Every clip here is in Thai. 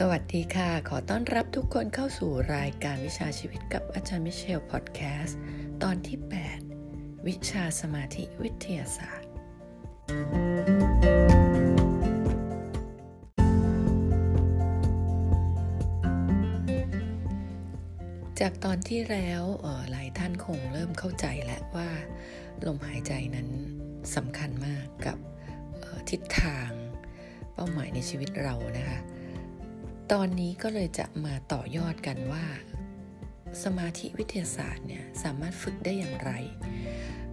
สวัสดีค่ะ ขอต้อนรับทุกคนเข้าสู่รายการวิชาชีวิตกับอาจารย์มิเชลพอดแคสต์ตอนที่ 8 วิชาสมาธิวิทยาศาสตร์ จากตอนที่แล้วหลายท่านคงเริ่มเข้าใจแล้วว่า ลมหายใจนั้นสำคัญมากกับทิศทางเป้าหมายในชีวิตเรานะคะ ตอนนี้ก็เลยจะมาต่อยอดกันว่า สมาธิวิทยาศาสตร์เนี่ยสามารถฝึกได้อย่างไร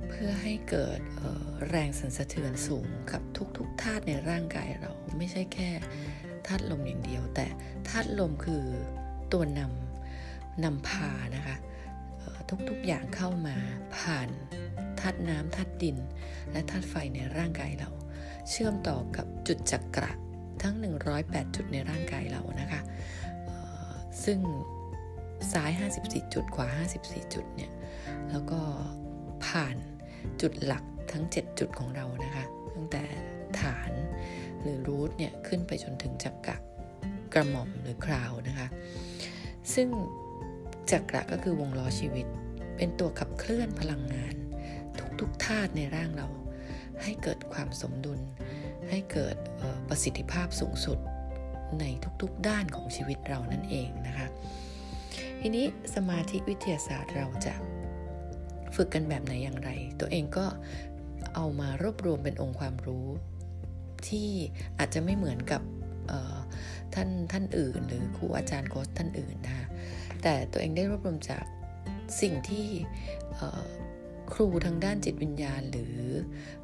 เพื่อให้เกิดแรงสั่นสะเทือนสูงกับทุกๆธาตุในร่างกายเราไม่ใช่แค่ธาตุลมอย่างเดียว แต่ธาตุลมคือตัวนำนำพานะคะทุกๆอย่างเข้ามาผ่านธาตุน้ำธาตุดิน และธาตุไฟในร่างกายเรา เชื่อมต่อกับจุดจักระ ทั้ง 108 จุดในร่างกายเรานะคะ ซึ่งซ้าย 54 จุด ขวา 54 จุดเนี่ย แล้วก็ผ่านจุดหลักทั้ง 7 จุดของเรานะคะ ตั้งแต่ฐานหรือรูทเนี่ย ขึ้นไปจนถึงจักระกระหม่อมหรือคราวนะคะ ซึ่งจักระก็คือวงล้อชีวิต เป็นตัวขับเคลื่อนพลังงาน ทุกๆธาตุในร่างเรา ให้เกิดความสมดุล ให้เกิดประสิทธิภาพสูงสุดในทุกๆด้านของชีวิตเรานั่นเองนะคะทีนี้สมาธิวิทยาศาสตร์เราจะฝึกกันแบบไหนอย่างไร ตัวเองก็เอามารวบรวมเป็นองค์ความรู้ ที่อาจจะไม่เหมือนกับท่านท่านอื่น หรือครูอาจารย์โค้ชท่านอื่นนะคะแต่ตัวเองได้รวบรวมจากสิ่งที่ครูทางด้านจิตวิญญาณ หรือ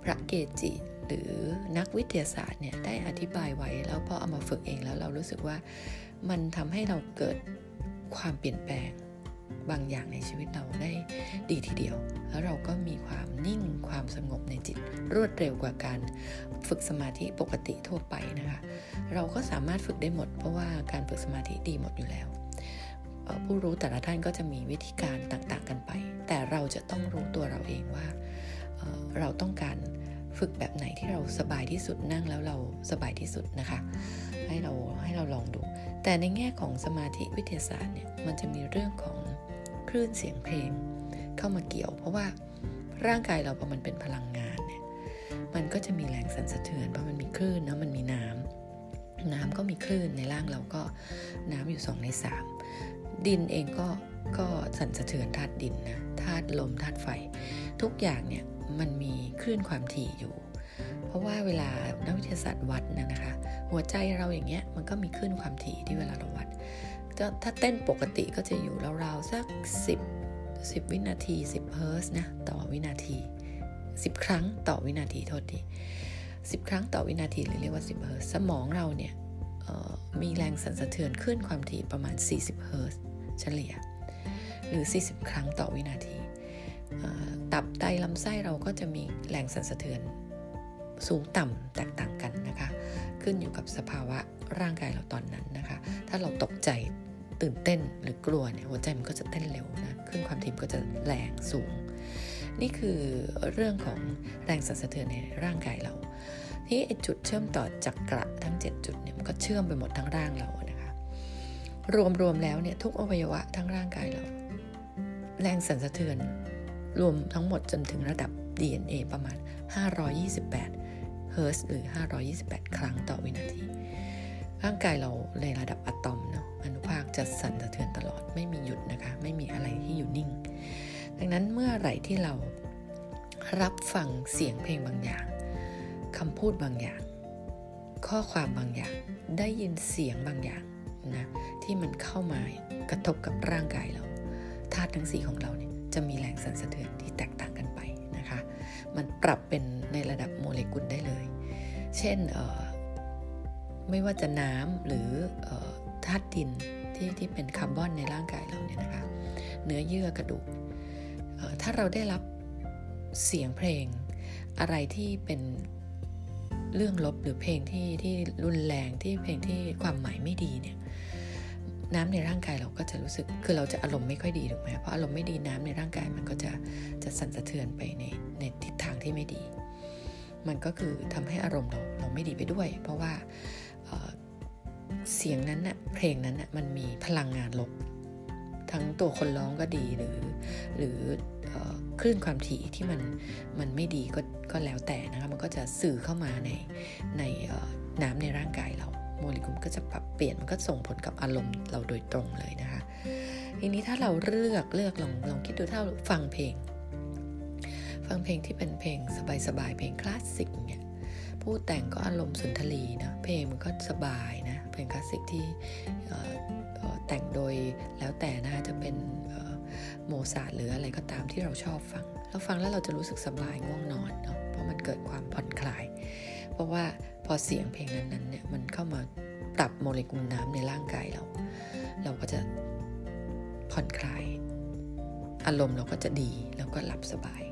พระเกจิ หรือนักวิทยาศาสตร์เนี่ยได้อธิบายไว้แล้วพอเอามาฝึกเองแล้วเรารู้สึกว่ามันทำให้เราเกิดความเปลี่ยนแปลงบางอย่างในชีวิตเราได้ดีทีเดียว แล้วเราก็มีความนิ่งความสงบในจิต รวดเร็วกว่าการฝึกสมาธิปกติทั่วไปนะคะ เราก็สามารถฝึกได้หมด เพราะว่าการฝึกสมาธิดีหมดอยู่แล้ว ผู้รู้แต่ละท่านก็จะมีวิธีการต่างๆกันไป แต่เราจะต้องรู้ตัวเราเองว่า เราต้องการ ฝึกแบบไหนที่เราสบายที่สุดนั่งแล้วเราสบายที่สุดนะคะ ให้เราให้เราลองดู แต่ในแง่ของสมาธิวิทยาศาสตร์เนี่ยมันจะมีเรื่องของคลื่นเสียงเพลงเข้ามาเกี่ยว เพราะว่าร่างกายเราพอมันเป็นพลังงานเนี่ยมันก็จะมีแรงสั่นสะเทือนเพราะมันมีคลื่นนะมันมีน้ำน้ำก็มีคลื่นในร่างเราก็น้ำอยู่2ใน3 ดินเองก็ก็สั่นสะเทือนธาตุดินนะธาตุลมธาตุไฟ ทุกอย่างเนี่ย มันมีคลื่นความถี่อยู่ เพราะว่าเวลานักวิทยาศาสตร์วัดนะนะคะ หัวใจเราอย่างเงี้ยมันก็มีคลื่นความถี่ที่เวลาเราวัดถ้าเต้นปกติก็จะอยู่ราวๆสัก 10 10 วินาที 10 เฮิรตซ์นะต่อวินาที 10 ครั้งต่อวินาทีโทษที10 ครั้งต่อวินาทีหรือเรียกว่า 10 เฮิรตซ์สมองเราเนี่ยมีแรงสั่นสะเทือนขึ้นความถี่ประมาณ 40 เฮิรตซ์เฉลี่ย หรือ 40 ครั้งต่อวินาที ตับไตลำไส้เราก็จะมีแรงสั่นสะเทือนสูงต่ำแตกต่างกันนะคะ ขึ้นอยู่กับสภาวะร่างกายเราตอนนั้นนะคะ ถ้าเราตกใจตื่นเต้นหรือกลัวเนี่ยหัวใจมันก็จะเต้นเร็วนะขึ้นความถี่ก็จะแรงสูง นี่คือเรื่องของแรงสั่นสะเทือนในร่างกายเรา ที่จุดเชื่อมต่อจักระทั้ง 7 จุดเนี่ยมันก็เชื่อมไปหมดทั้งร่างเรานะคะ รวมๆแล้วเนี่ยทุกอวัยวะทั้งร่างกายเรา แรงสั่นสะเทือน รวมทั้งหมดจนถึงระดับ DNA ประมาณ 528 เฮิร์ตหรือ 528 ครั้งต่อวินาที ร่างกายเราในระดับอะตอมเนาะอนุภาคจะสั่นสะเทือนตลอดไม่มีหยุดนะคะ ไม่มีอะไรที่อยู่นิ่ง ดังนั้นเมื่อไหร่ที่เรารับฟังเสียงเพลงบางอย่างคำพูดบางอย่าง ข้อความบางอย่างได้ยินเสียงบางอย่างนะที่มันเข้ามากระทบกับร่างกายเราธาตุทั้งสี่ของเราเนี่ย จะมีแรงสั่นสะเทือนที่แตกต่างกันไปนะคะ มันปรับเป็นในระดับโมเลกุลได้เลย เช่นไม่ว่าจะน้ำหรือธาตุดินที่ที่เป็นคาร์บอนในร่างกายเราเนี่ยนะคะ เนื้อเยื่อกระดูกถ้าเราได้รับเสียงเพลง อะไรที่เป็นเรื่องลบหรือเพลงที่ที่รุนแรงที่เพลงที่ความหมายไม่ดีเนี่ย น้ำในร่างกายเราก็จะรู้สึก คือเราจะอารมณ์ไม่ค่อยดีถูกไหมเพราะอารมณ์ไม่ดีน้ำในร่างกายมันก็จะจะสั่นสะเทือนไปในในทิศทางที่ไม่ดี มันก็คือทำให้อารมณ์เราเราไม่ดีไปด้วย เพราะว่าเสียงนั้นน่ะเพลงนั้นน่ะมันมีพลังงานลบ ทั้งตัวคนร้องก็ดีหรือหรือคลื่นความถี่ที่มันมันไม่ดีก็ก็แล้วแต่นะคะมันก็จะสื่อเข้ามาในในน้ำในร่างกายเรา โมเลกุลก็จะปรับเปลี่ยนมันก็ส่งผลกับอารมณ์เราโดยตรงเลยนะคะทีนี้ถ้าเราเลือกเลือกลองลองคิดดูถ้าฟังเพลง ฟังเพลงที่เป็นเพลงสบายๆเพลงคลาสสิกเนี่ยผู้แต่งก็อารมณ์สุนทรีนะเพลงมันก็สบายนะเพลงคลาสสิกที่แต่งโดยแล้วแต่นะคะจะเป็นโมสาร์ทหรืออะไรก็ตามที่เราชอบฟัง เราฟังแล้วเราจะรู้สึกสบายง่วงนอนเนาะเพราะมันเกิดความผ่อนคลาย ราะว่าพอเสียงเพลงนั้นๆเนี่ยมันเข้ามาปรับโมเลกุลน้ำในร่างกายเรา เราก็จะผ่อนคลาย อารมณ์เราก็จะดีแล้วก็หลับสบาย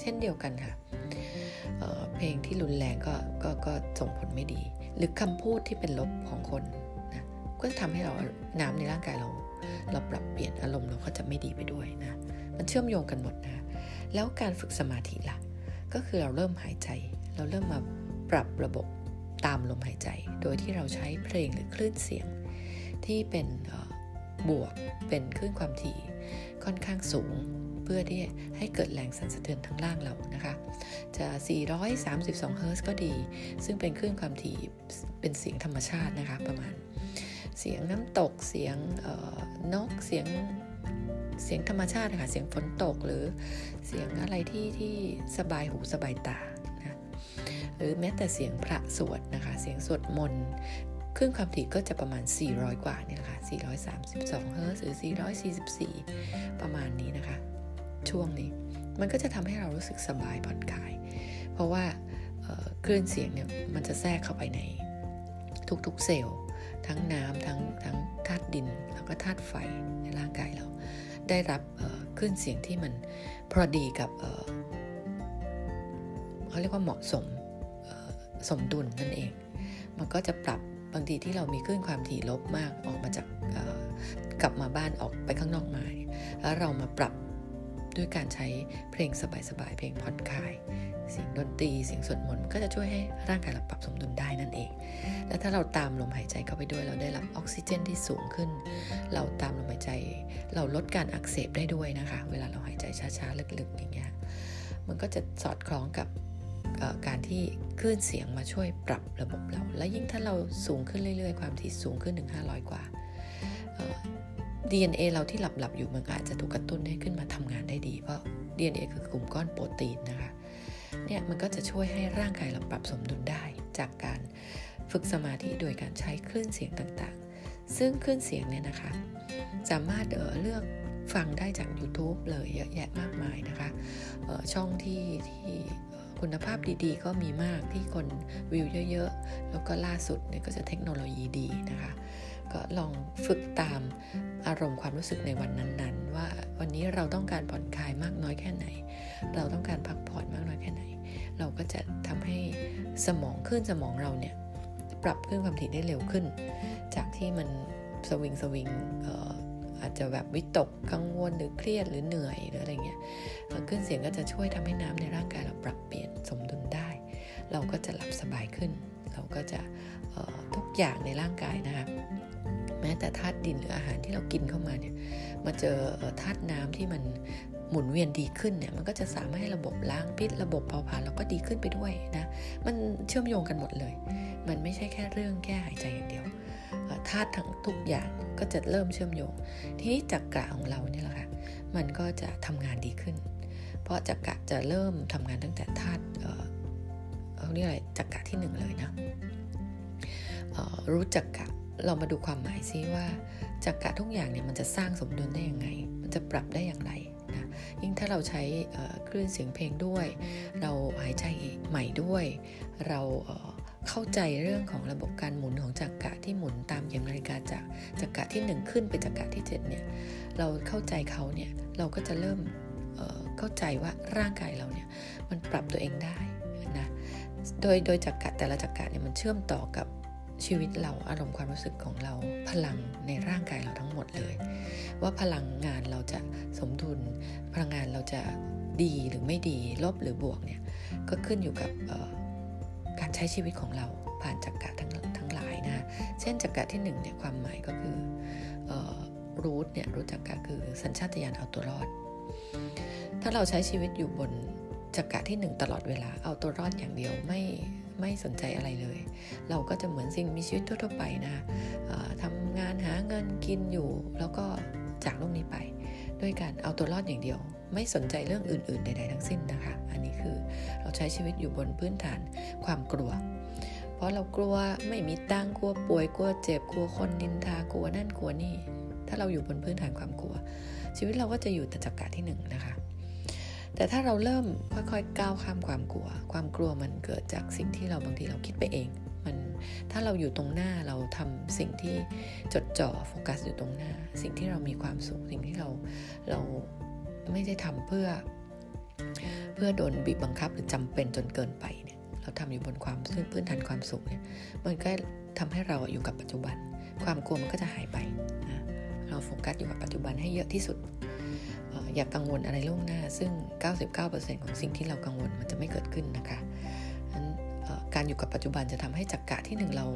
เช่นเดียวกันค่ะเเพลงที่รุนแรงก็ก็ก็ส่งผลไม่ดี หรือคำพูดที่เป็นลบของคนนะก็ทำให้เราน้ำในร่างกายเรา เราปรับเปลี่ยนอารมณ์เราก็จะไม่ดีไปด้วยนะมันเชื่อมโยงกันหมดนะแล้วการฝึกสมาธิละ่ะ ก็คือเราเริ่มหายใจ เราเริ่มมา ปรับระบบตามลมหายใจ โดยที่เราใช้เพลงหรือคลื่นเสียง ที่เป็นบวกเป็นคลื่นความถี่ค่อนข้างสูงเพื่อที่ให้เกิดแรงสั่นสะเทือนทั้งล่างเรานะคะ จะ 432 เฮิร์ตก็ดี ซึ่งเป็นคลื่นความถี่เป็นเสียงธรรมชาตินะคะประมาณ เสียงน้ำตกเสียงนกเสียงเสียงธรรมชาติค่ะเสียงฝนตกหรือเสียงอะไรที่ที่สบายหูสบายตา หรือแม้แต่เสียงพระสวดนะคะ เสียงสวดมนต์คลื่นความถี่ก็จะประมาณ 400 กว่านี่แหละค่ะ 432 เฮิร์ตหรือ 444 ประมาณนี้นะคะ ช่วงนี้ มันก็จะทำให้เรารู้สึกสบายผ่อนคลาย เพราะว่าคลื่นเสียงเนี่ยมันจะแทรกเข้าไปในทุกๆเซลล์ทั้งน้ำทั้งทั้งธาตุดิน แล้วก็ธาตุไฟในร่างกายเรา ได้รับคลื่นเสียงที่มันพอดีกับเขาเรียกว่าเหมาะสม สมดุลนั่นเอง มันก็จะปรับบางทีที่เรามีคลื่นความถี่ลบมากออกมาจากกลับมาบ้านออกไปข้างนอกมาแล้วเรามาปรับด้วยการใช้เพลงสบายๆเพลงผ่อนคลายเสียงดนตรีเสียงสวดมนต์ก็จะช่วยให้ร่างกายเราปรับสมดุลได้นั่นเอง และถ้าเราตามลมหายใจเข้าไปด้วยเราได้รับออกซิเจนที่สูงขึ้น เราตามลมหายใจ เราลดการอักเสบได้ด้วยนะคะ เวลาเราหายใจช้าๆลึกๆอย่างเงี้ยมันก็จะสอดคล้องกับ การที่คลื่นเสียงมาช่วยปรับระบบเรา และยิ่งถ้าเราสูงขึ้นเรื่อยๆ ความถี่สูงขึ้นถึง500 กว่า DNA เราที่หลับๆอยู่มันอาจจะถูกกระตุ้นให้ขึ้นมาทำงานได้ดี เพราะ DNA คือกลุ่มก้อนโปรตีนนะคะเนี่ยมันก็จะช่วยให้ร่างกายเราปรับสมดุลได้ จากการฝึกสมาธิโดยการใช้คลื่นเสียงต่างๆ ซึ่งคลื่นเสียงเนี่ยนะคะ สามารถเออเลือกฟังได้จาก YouTube เลยเยอะแยะมากมายนะคะช่องที่ที่ คุณภาพดีๆ ก็มีมากที่คนวิวเยอะๆ แล้วก็ล่าสุดเนี่ยก็จะเทคโนโลยีดีนะคะ ก็ลองฝึกตามอารมณ์ความรู้สึกในวันนั้นๆ ว่าวันนี้เราต้องการผ่อนคลายมากน้อยแค่ไหน เราต้องการพักผ่อนมากน้อยแค่ไหน เราก็จะทำให้สมองขึ้นสมองเราเนี่ยปรับขึ้นความถี่ได้เร็วขึ้น จากที่มันสวิงสวิงอ อาจจะแบบวิตกกังวลหรือเครียดหรือเหนื่อยหรืออะไรเงี้ยขึ้นเสียงก็จะช่วยทำให้น้ำในร่างกายเราปรับเปลี่ยนสมดุลได้ เราก็จะหลับสบายขึ้น เราก็จะทุกอย่างในร่างกายนะคะแม้แต่ธาตุดินหรืออาหารที่เรากินเข้ามาเนี่ยมาเจอธาตุน้ำที่มันหมุนเวียนดีขึ้นเนี่ยมันก็จะสามารถให้ระบบล้างพิษ ระบบเผาผลาญเราก็ดีขึ้นไปด้วยนะมันเชื่อมโยงกันหมดเลย มันไม่ใช่แค่เรื่องแค่หายใจอย่างเดียว ธาตุทั้งทุกอย่างก็จะเริ่มเชื่อมโยง ทีนี้จักระของเราเนี่ยแหละค่ะมันก็จะทำงานดีขึ้น เพราะจักระจะเริ่มทำงานตั้งแต่ธาตุเขาเรียกอะไรจักระที่หนึ่งเลยนะรู้จักกะเรามาดูความหมายซิว่าจักระทุกอย่างเนี่ยมันจะสร้างสมดุลได้ยังไง มันจะปรับได้อย่างไรนะยิ่งถ้าเราใช้คลื่นเสียงเพลงด้วย เราหายใจใหม่ด้วย เราเเข้าใจเรื่องของระบบการหมุนของจักระที่หมุนตามเข็มนาฬิกาจากจักระที่ 1 ขึ้นไปจักระที่7เนี่ยเราเข้าใจเขาเนี่ยเราก็จะเริ่มเเข้าใจว่าร่างกายเราเนี่ยมันปรับตัวเองได้นะโดยโดยจักระแต่ละจักระเนี่ยมันเชื่อมต่อกับชีวิตเราอารมณ์ความรู้สึกของเราพลังในร่างกายเราทั้งหมดเลย ว่าพลังงานเราจะสมดุลพลังงานเราจะดีหรือไม่ดีลบหรือบวกเนี่ยก็ขึ้นอยู่กับ การใช้ชีวิตของเราผ่านจักระทั้งทั้งหลายนะเช่นจักระที่หนึ่งเนี่ยความหมายก็คือรูทเนี่ยรู้จักกะคือสัญชาตญาณเอาตัวรอด ถ้าเราใช้ชีวิตอยู่บนจักระที่หนึ่งตลอดเวลาเอาตัวรอดอย่างเดียวไม่ไม่สนใจอะไรเลย เราก็จะเหมือนสิ่งมีชีวิตทั่วๆไปนะทำงานหาเงินกินอยู่ แล้วก็จากโลกนี้ไป ด้วยการเอาตัวรอดอย่างเดียว ไม่สนใจเรื่องอื่น ๆ ใด ๆ ทั้งสิ้นนะคะ อันนี้คือเราใช้ชีวิตอยู่บนพื้นฐานความกลัว เพราะเรากลัวไม่มีตังกลัวป่วยกลัวเจ็บกลัวคนนินทากลัวนั่นกลัวนี่ ถ้าเราอยู่บนพื้นฐานความกลัว ชีวิตเราก็จะอยู่แต่จักระที่หนึ่งนะคะ แต่ถ้าเราเริ่มค่อยๆก้าวข้ามความกลัว ความกลัวมันเกิดจากสิ่งที่เราบางทีเราคิดไปเองมันถ้าเราอยู่ตรงหน้าเราทำสิ่งที่จดจ่อโฟกัสอยู่ตรงหน้า สิ่งที่เรามีความสุขสิ่งที่เราเรา ไม่ได้ทำเพื่อ เพื่อโดนบีบบังคับหรือจำเป็นจนเกินไปเนี่ยเราทำอยู่บนความพื้นฐานความสุขเนี่ยมันก็ทำให้เราอยู่กับปัจจุบัน ความกลัวมันก็จะหายไปนะเราโฟกัสอยู่กับปัจจุบันให้เยอะที่สุดอย่ากกังวลอะไรล่วงหน้า ซึ่ง 99%ของสิ่งที่เรากังวลมันจะไม่เกิดขึ้นนะคะ การอยู่กับปัจจุบันจะทำให้จักกะที่หนึ่งเรา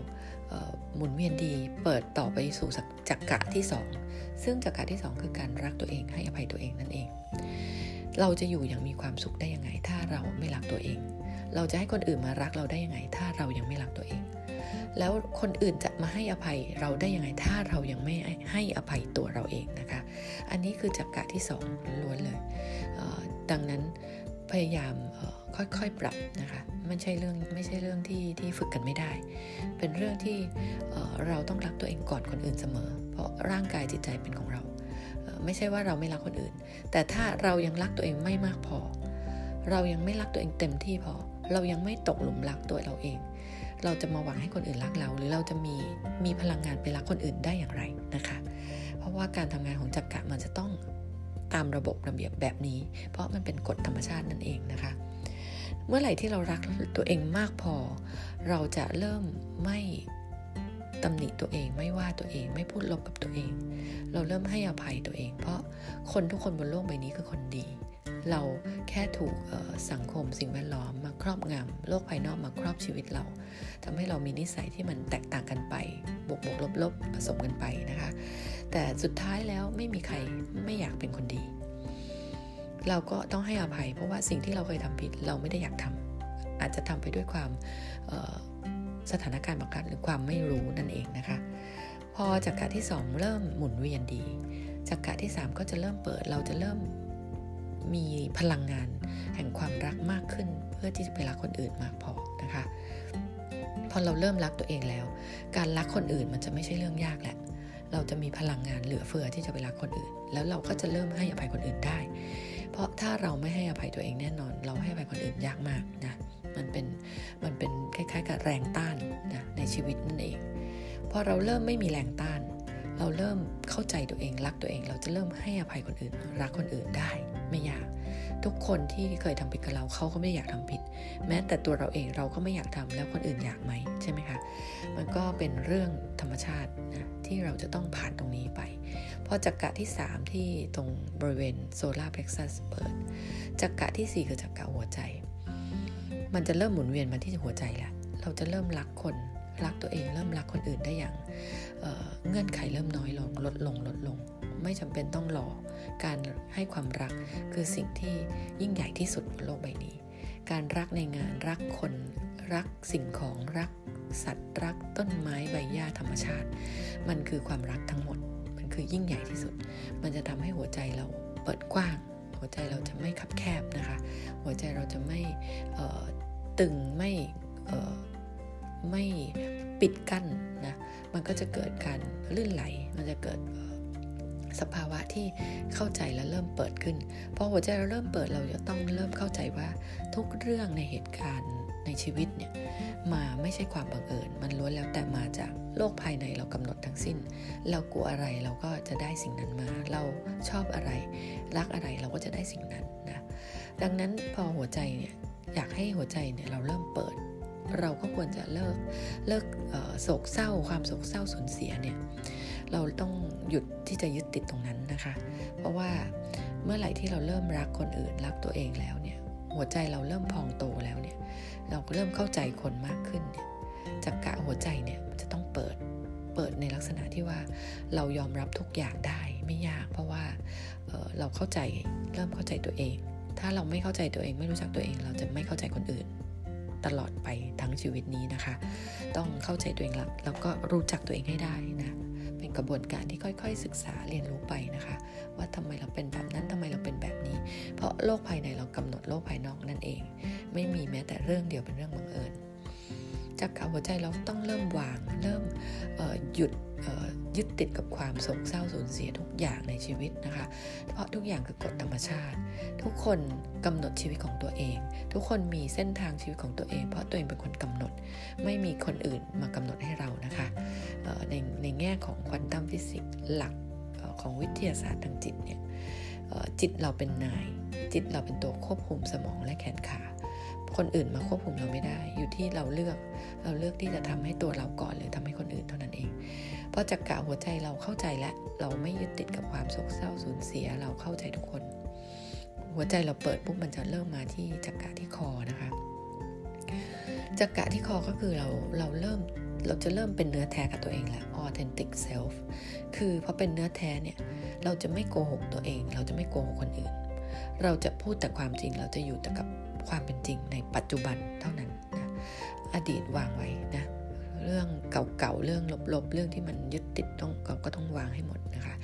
หมุนเวียนดี เปิดต่อไปสู่จักกะที่สองซึ่งจักกะที่สองคือการรักตัวเองให้อภัยตัวเองนั่นเอง เราจะอยู่อย่างมีความสุขได้ยังไง ถ้าเราไม่รักตัวเอง เราจะให้คนอื่นมารักเราได้ยังไง ถ้าเรายังไม่รักตัวเอง แล้วคนอื่นจะมาให้อภัยเราได้ยังไง ถ้าเรายังไม่ให้อภัยตัวเราเองนะคะ อันนี้คือจักกะที่สองล้วนเลย ดังนั้นพยายามค่อยๆปรับนะคะ ไม่ใช่เรื่องไม่ใช่เรื่องที่ที่ฝึกกันไม่ได้ เป็นเรื่องที่เราต้องรักตัวเองก่อนคนอื่นเสมอ เพราะร่างกายจิตใจเป็นของเรา ไม่ใช่ว่าเราไม่รักคนอื่น แต่ถ้าเรายังรักตัวเองไม่มากพอ เรายังไม่รักตัวเองเต็มที่พอ เรายังไม่ตกหลุมรักตัวเราเอง เราจะมาหวังให้คนอื่นรักเรา หรือเราจะมีมีพลังงานไปรักคนอื่นได้อย่างไรนะคะ เพราะว่าการทำงานของจักระมันจะต้องตามระบบระเบียบแบบนี้ เพราะมันเป็นกฎธรรมชาตินั่นเองนะคะ เมื่อไหร่ที่เรารักตัวเองมากพอ เราจะเริ่มไม่ตำหนิตัวเองไม่ว่าตัวเองไม่พูดลบกับตัวเอง เราเริ่มให้อภัยตัวเอง เพราะคนทุกคนบนโลกใบนี้คือคนดี เราแค่ถูกสังคมสิ่งแวดล้อมมาครอบงำโลกภายนอกมาครอบชีวิตเราทำให้เรามีนิสัยที่มันแตกต่างกันไป บวกบวกลบลบผสมกันไปนะคะ แต่สุดท้ายแล้วไม่มีใครไม่อยากเป็นคนดี เราก็ต้องให้อภัย เพราะว่าสิ่งที่เราเคยทำผิดเราไม่ได้อยากทำอาจจะทำไปด้วยความสถานการณ์บังคับหรือความไม่รู้นั่นเองนะคะ พอจากกะที่ 2 เริ่มหมุนเวียนดีจากกะที่ 3 ก็จะเริ่มเปิดเราจะเริ่มมีพลังงานแห่งความรักมากขึ้น เพื่อที่จะไปรักคนอื่นมากพอนะคะพอเราเริ่มรักตัวเองแล้ว การรักคนอื่นมันจะไม่ใช่เรื่องยากแหละ เราจะมีพลังงานเหลือเฟือที่จะไปรักคนอื่น แล้วเราก็จะเริ่มให้อภัยคนอื่นได้ เพราะถ้าเราไม่ให้อภัยตัวเองแน่นอน เราให้อภัยคนอื่นยากมากนะมันเป็นมันเป็นคล้ายๆ กับแรงต้านนะในชีวิตนั่นเองพอเราเริ่มไม่มีแรงต้าน เราเริ่มเข้าใจตัวเองรักตัวเอง เราจะเริ่มให้อภัยคนอื่น รักคนอื่นได้ไม่ยาก ทุกคนที่เคยทำผิดกับเราเขาก็ไม่อยากทำผิด แม้แต่ตัวเราเองเราก็ไม่อยากทำแล้วคนอื่นอยากไหมใช่ไหมคะมันก็เป็นเรื่องธรรมชาตินะที่เราจะต้องผ่านตรงนี้ไป พอจักกะที่ 3 ที่ตรงบริเวณโซลาร์เพล็กซัสเปิด จักกะที่ 4 คือจักกะหัวใจ มันจะเริ่มหมุนเวียนมาที่หัวใจแล้วเราจะเริ่มรักคนรักตัวเองเริ่มรักคนอื่นได้อย่างเเงื่อนไขเริ่มน้อยลงลดลงลดลง ไม่จำเป็นต้องรอการให้ความรักคือสิ่งที่ยิ่งใหญ่ที่สุดบนโลกใบนี้ การรักในงานรักคนรักสิ่งของรักสัตว์รักต้นไม้ใบหญ้าธรรมชาติ มันคือความรักทั้งหมด คือยิ่งใหญ่ที่สุด มันจะทำให้หัวใจเราเปิดกว้าง หัวใจเราจะไม่คับแคบนะคะ หัวใจเราจะไม่ตึงไม่ไม่ปิดกั้นนะ มันก็จะเกิดการลื่นไหล มันจะเกิดสภาวะที่เข้าใจและเริ่มเปิดขึ้น พอหัวใจเราเริ่มเปิดเราจะต้องเริ่มเข้าใจว่าทุกเรื่องในเหตุการณ์ในชีวิตเนี่ยมาไม่ใช่ความบังเอิญ มันล้วนแล้วแต่มาจาก โลกภายในเรากำหนดทั้งสิ้น เรากลัวอะไรเราก็จะได้สิ่งนั้นมา เราชอบอะไร รักอะไรเราก็จะได้สิ่งนั้นนะดังนั้นพอหัวใจเนี่ยอยากให้หัวใจเนี่ยเราเริ่มเปิด เราก็ควรจะเลิกเลิกโศกเศร้า ความโศกเศร้าสูญเสียเนี่ยเราต้องหยุดที่จะยึดติดตรงนั้นนะคะ เพราะว่าเมื่อไหร่ที่เราเริ่มรักคนอื่นรักตัวเองแล้วเนี่ยหัวใจเราเริ่มพองโตแล้วเนี่ยเราก็เริ่มเข้าใจคนมากขึ้นเนี่ยจากกะหัวใจเนี่ย ปิดในลักษณะที่ว่าเรายอมรับทุกอย่างได้ไม่ยาก เพราะว่าเเราเข้าใจเริ่มเข้าใจตัวเอง ถ้าเราไม่เข้าใจตัวเองไม่รู้จักตัวเอง เราจะไม่เข้าใจคนอื่น ตลอดไปทั้งชีวิตนี้นะคะ ต้องเข้าใจตัวเองแล้วแล้วก็รู้จักตัวเองให้ได้นะเป็นกระบวนการที่ค่อย ๆ ศึกษาเรียนรู้ไปนะคะ ว่าทำไมเราเป็นแบบนั้นทำไมเราเป็นแบบนี้ เพราะโลกภายในเรากำหนดโลกภายนอกนั่นเอง ไม่มีแม้แต่เรื่องเดียวเป็นเรื่องบังเอิญ จากกาหัวใจเราต้องเริ่มวาง เริ่มหยุดยึดติดกับความโศกเศร้าสูญเสียทุกอย่างในชีวิตนะคะ เพราะทุกอย่างคือกฎธรรมชาติ ทุกคนกำหนดชีวิตของตัวเอง ทุกคนมีเส้นทางชีวิตของตัวเอง เพราะตัวเองเป็นคนกำหนด ไม่มีคนอื่นมากำหนดให้เรานะคะในในแง่ของควอนตัมฟิสิกส์หลักของวิทยาศาสตร์ทางจิตเนี่ยจิตเราเป็นนาย จิตเราเป็นตัวควบคุมสมองและแขนขา คนอื่นมาควบคุมเราไม่ได้ อยู่ที่เราเลือก เราเลือกที่จะทำให้ตัวเราก่อนหรือทำให้คนอื่นเท่านั้นเอง เพราะจากกะหัวใจเราเข้าใจและ เราไม่ยึดติดกับความโศกเศร้าสูญเสีย เราเข้าใจทุกคน หัวใจเราเปิดปุ๊บมันจะเริ่มมาที่จักกะที่คอนะคะจักกะที่คอก็คือเราเราเริ่มเราจะเริ่มเป็นเนื้อแท้กับตัวเองแล้ว authentic self คือพอเป็นเนื้อแท้เนี่ย เราจะไม่โกหกตัวเอง เราจะไม่โกหกคนอื่น เราจะพูดแต่ความจริง เราจะอยู่แต่กับ ความเป็นจริงในปัจจุบันเท่านั้นนะอดีตวางไว้นะเรื่องเก่าๆเรื่องลบๆ เรื่องที่มันยึดติดต้องก็ต้องวางให้หมดนะคะ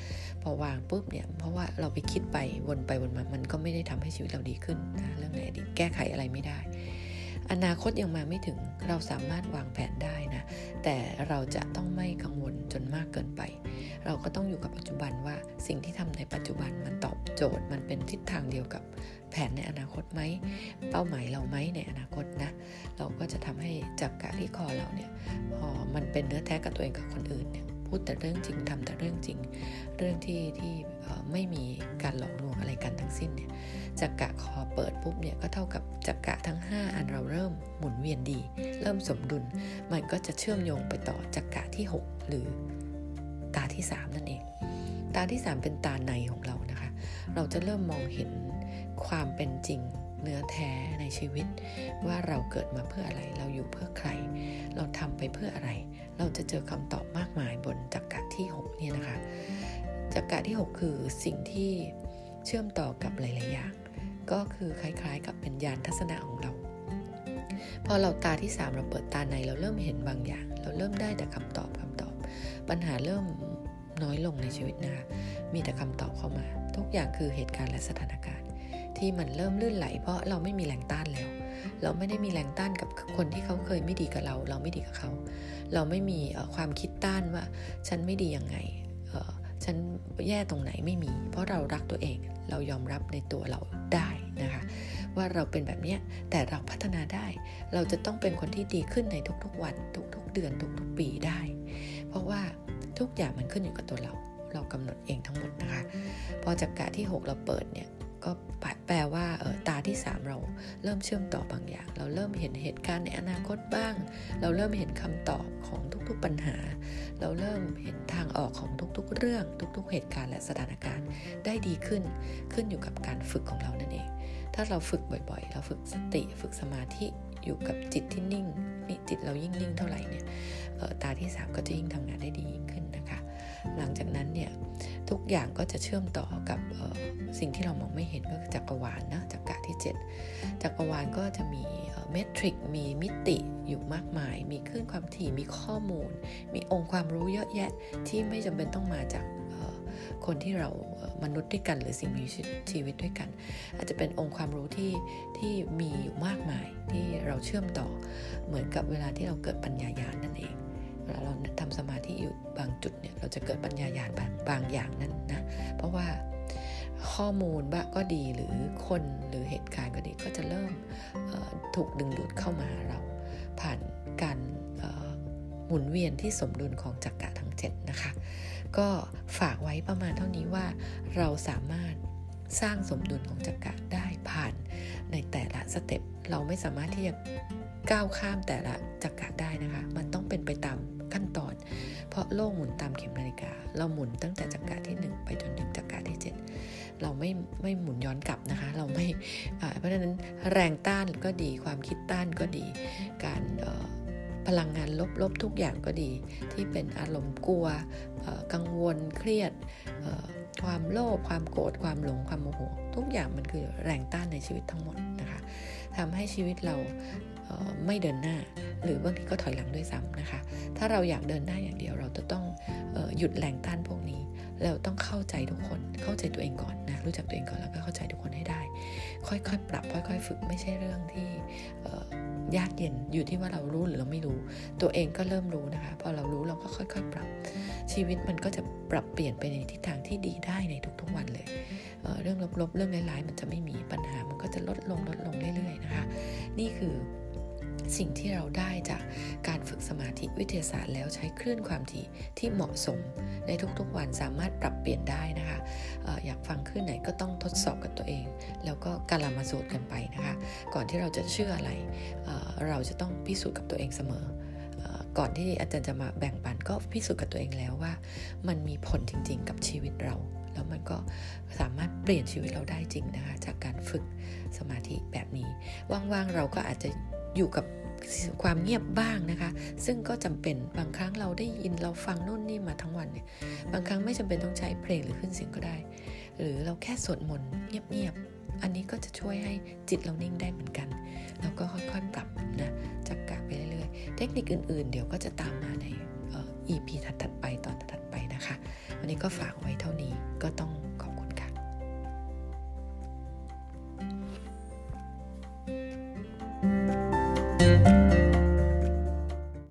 พอวางปุ๊บเนี่ยเพราะว่าเราไปคิดไปวนไปวนมามันก็ไม่ได้ทำให้ชีวิตเราดีขึ้นนะเรื่องในอดีตแก้ไขอะไรไม่ได้ อนาคตยังมาไม่ถึงเราสามารถวางแผนได้นะ แต่เราจะต้องไม่กังวลจนมากเกินไป เราก็ต้องอยู่กับปัจจุบันว่าสิ่งที่ทำในปัจจุบันมันตอบโจทย์มันเป็นทิศทางเดียวกับแผนในอนาคตไหม เป้าหมายเราไหมในอนาคตนะ เราก็จะทำให้จักกะที่คอเราเนี่ยพอมันเป็นเนื้อแท้กับตัวเองกับคนอื่นเนี่ยพูดแต่เรื่องจริงทำแต่เรื่องจริง เรื่องที่ที่ไม่มีการหลอกลวงอะไรกันทั้งสิ้นเนี่ยจักกะคอเปิดปุ๊บเนี่ยก็เท่ากับ จักกะทั้ง 5 อันเราเริ่มหมุนเวียนดี เริ่มสมดุล มันก็จะเชื่อมโยงไปต่อจักกะที่ 6 หรือตาที่ 3 นั่นเอง ตาที่ 3 เป็นตาในของเรานะคะ เราจะเริ่มมองเห็นความเป็นจริงเนื้อแท้ในชีวิต ว่าเราเกิดมาเพื่ออะไร เราอยู่เพื่อใคร เราทำไปเพื่ออะไร เราจะเจอคำตอบมากมายบนจักระที่ 6 เนี่ยนะคะจักระที่ 6 คือสิ่งที่เชื่อมต่อกับหลาย ๆ อย่าง ก็คือคล้ายๆ กับเป็นยานทัศนะของเรา พอเราตาที่ 3 เราเปิดตาในเราเริ่มเห็นบางอย่าง เราเริ่มได้แต่คำตอบคำตอบ ปัญหาเริ่มน้อยลงในชีวิตนะคะมีแต่คำตอบเข้ามา ทุกอย่างคือเหตุการณ์และสถานการณ์ ที่มันเริ่มลื่นไหล เพราะเราไม่มีแรงต้านแล้ว เราไม่ได้มีแรงต้านกับคนที่เขาเคยไม่ดีกับเรา เราไม่ดีกับเขา เราไม่มีความคิดต้านว่า ฉันไม่ดียังไง ฉันแย่ตรงไหนไม่มี เพราะเรารักตัวเองเรายอมรับในตัวเราได้นะคะ ว่าเราเป็นแบบนี้แต่เราพัฒนาได้ เราจะต้องเป็นคนที่ดีขึ้นในทุกๆวัน ทุกๆเดือนทุกๆปีได้ เพราะว่าทุกอย่างมันขึ้นอยู่กับตัวเรา เรากำหนดเองทั้งหมดนะคะ พอจักกะที่ 6 เราเปิดเนี่ย ก็แปลว่าออตาที่ 3 เราเริ่มเชื่อมต่อบางอย่าง เราเริ่มเห็นเหตุการณ์ในอนาคตบ้าง เราเริ่มเห็นคำตอบของทุกๆปัญหา เราเริ่มเห็นทางออกของทุกๆ เรื่อง ทุก ๆ เหตุการณ์และสถานการณ์ได้ดีขึ้น ขึ้นอยู่กับการฝึกของเรานั่นเอง ถ้าเราฝึกบ่อยๆ เราฝึกสติ ฝึกสมาธิอยู่กับจิตที่นิ่งนี่จิตเรายิ่งนิ่งเท่าไหร่เนี่ยตาที่ 3 ก็จะยิ่งทำงานได้ดีขึ้นนะคะ หลังจากนั้นเนี่ย ทุกอย่างก็จะเชื่อมต่อกับสิ่งที่เรามองไม่เห็นก็คือจักรวาลนะจักระที่ 7 จักรวาลก็จะมีเมทริกมีมิติอยู่มากมาย มีคลื่นความถี่มีข้อมูล มีองค์ความรู้เยอะแยะที่ไม่จำเป็นต้องมาจากคนที่เรามนุษย์ด้วยกัน หรือสิ่งมีชีวิตด้วยกัน อาจจะเป็นองค์ความรู้ที่ที่มีอยู่มากมายที่เราเชื่อมต่อเหมือนกับเวลาที่เราเกิดปัญญายาณนั่นเอง เวลาเราทำสมาธิอยู่บางจุดเนี่ยเราจะเกิดปัญญายาณบางอย่างนั้นนะเพราะว่าข้อมูลบ้าก็ดีหรือคนหรือเหตุการณ์ก็ดีก็จะเริ่มถูกดึงดูดเข้ามาเรา ผ่านการหมุนเวียนที่สมดุลของจักระทั้ง 7 นะคะ ก็ฝากไว้ประมาณเท่านี้ว่าเราสามารถสร้างสมดุลของจักระได้ผ่านในแต่ละสเต็ปเราไม่สามารถที่จะ ก้าวข้ามแต่ละจักระได้นะคะ มันต้องเป็นไปตามขั้นตอน เพราะโลกหมุนตามเข็มนาฬิกา เราหมุนตั้งแต่จักระที่ 1 ไปจนถึงจักระที่ 7 เราไม่ไม่หมุนย้อนกลับนะคะ เราไม่เพราะฉะนั้นแรงต้านก็ดีความคิดต้านก็ดี การพลังงานลบๆทุกอย่างก็ดี ที่เป็นอารมณ์กลัวกังวลเครียดความโลภความโกรธความหลงความโมโห ทุกอย่างมันคือแรงต้านในชีวิตทั้งหมดนะคะทำให้ชีวิตเรา ไม่เดินหน้า หรือบางทีก็ถอยหลังด้วยซ้ำนะคะ ถ้าเราอยากเดินหน้าอย่างเดียวเราจะต้องหยุดแรงต้านพวกนี้ เราต้องเข้าใจทุกคน เข้าใจตัวเองก่อนนะ รู้จักตัวเองก่อนแล้วก็เข้าใจทุกคนให้ได้ ค่อยๆ ปรับ ค่อย ๆ ฝึกไม่ใช่เรื่องที่ยากเย็นอยู่ที่ว่าเรารู้หรือเราไม่รู้ ตัวเองก็เริ่มรู้นะคะพอเรารู้เราก็ค่อย ๆ ปรับ ชีวิตมันก็จะปรับเปลี่ยนไปในทิศทางที่ดีได้ในทุกๆวันเลยเเรื่องลบๆเรื่องร้ายๆมันจะไม่มีปัญหามันก็จะลดลงลดลงเรื่อยๆนะคะ นี่คือ สิ่งที่เราได้จากการฝึกสมาธิวิทยาศาสตร์แล้วใช้คลื่นความถี่ที่เหมาะสมในทุกๆวันสามารถปรับเปลี่ยนได้นะคะออยากฟังคลื่นไหนก็ต้องทดสอบกับตัวเอง แล้วก็การลามาสูตรกันไปนะคะ ก่อนที่เราจะเชื่ออะไรเเราจะต้องพิสูจน์กับตัวเองเสมอ ก่อนที่อาจารย์จะมาแบ่งปันก็พิสูจน์กับตัวเองแล้วว่า มันมีผลจริง ๆ กับชีวิตเรา แล้วมันก็สามารถเปลี่ยนชีวิตเราได้จริงนะคะจากการฝึกสมาธิแบบนี้ ว่างๆเราก็อาจจะอยู่กับความเงียบบ้างนะคะ ซึ่งก็จำเป็นบางครั้งเราได้ยินเราฟังนู่นนี่มาทั้งวันเนี่ยบางครั้งไม่จำเป็นต้องใช้เพลงหรือขึ้นเสียงก็ได้ หรือเราแค่สวดมนต์เงียบๆ อันนี้ก็จะช่วยให้จิตเรานิ่งได้เหมือนกัน แล้วก็ค่อยๆปรับนะจักกะไปเรื่อยๆ เทคนิคอื่นๆ เดี๋ยวก็จะตามมาใน EP ถัดๆไปตอนถัดๆไปนะคะ วันนี้ก็ฝากไว้เท่านี้ก็ต้อง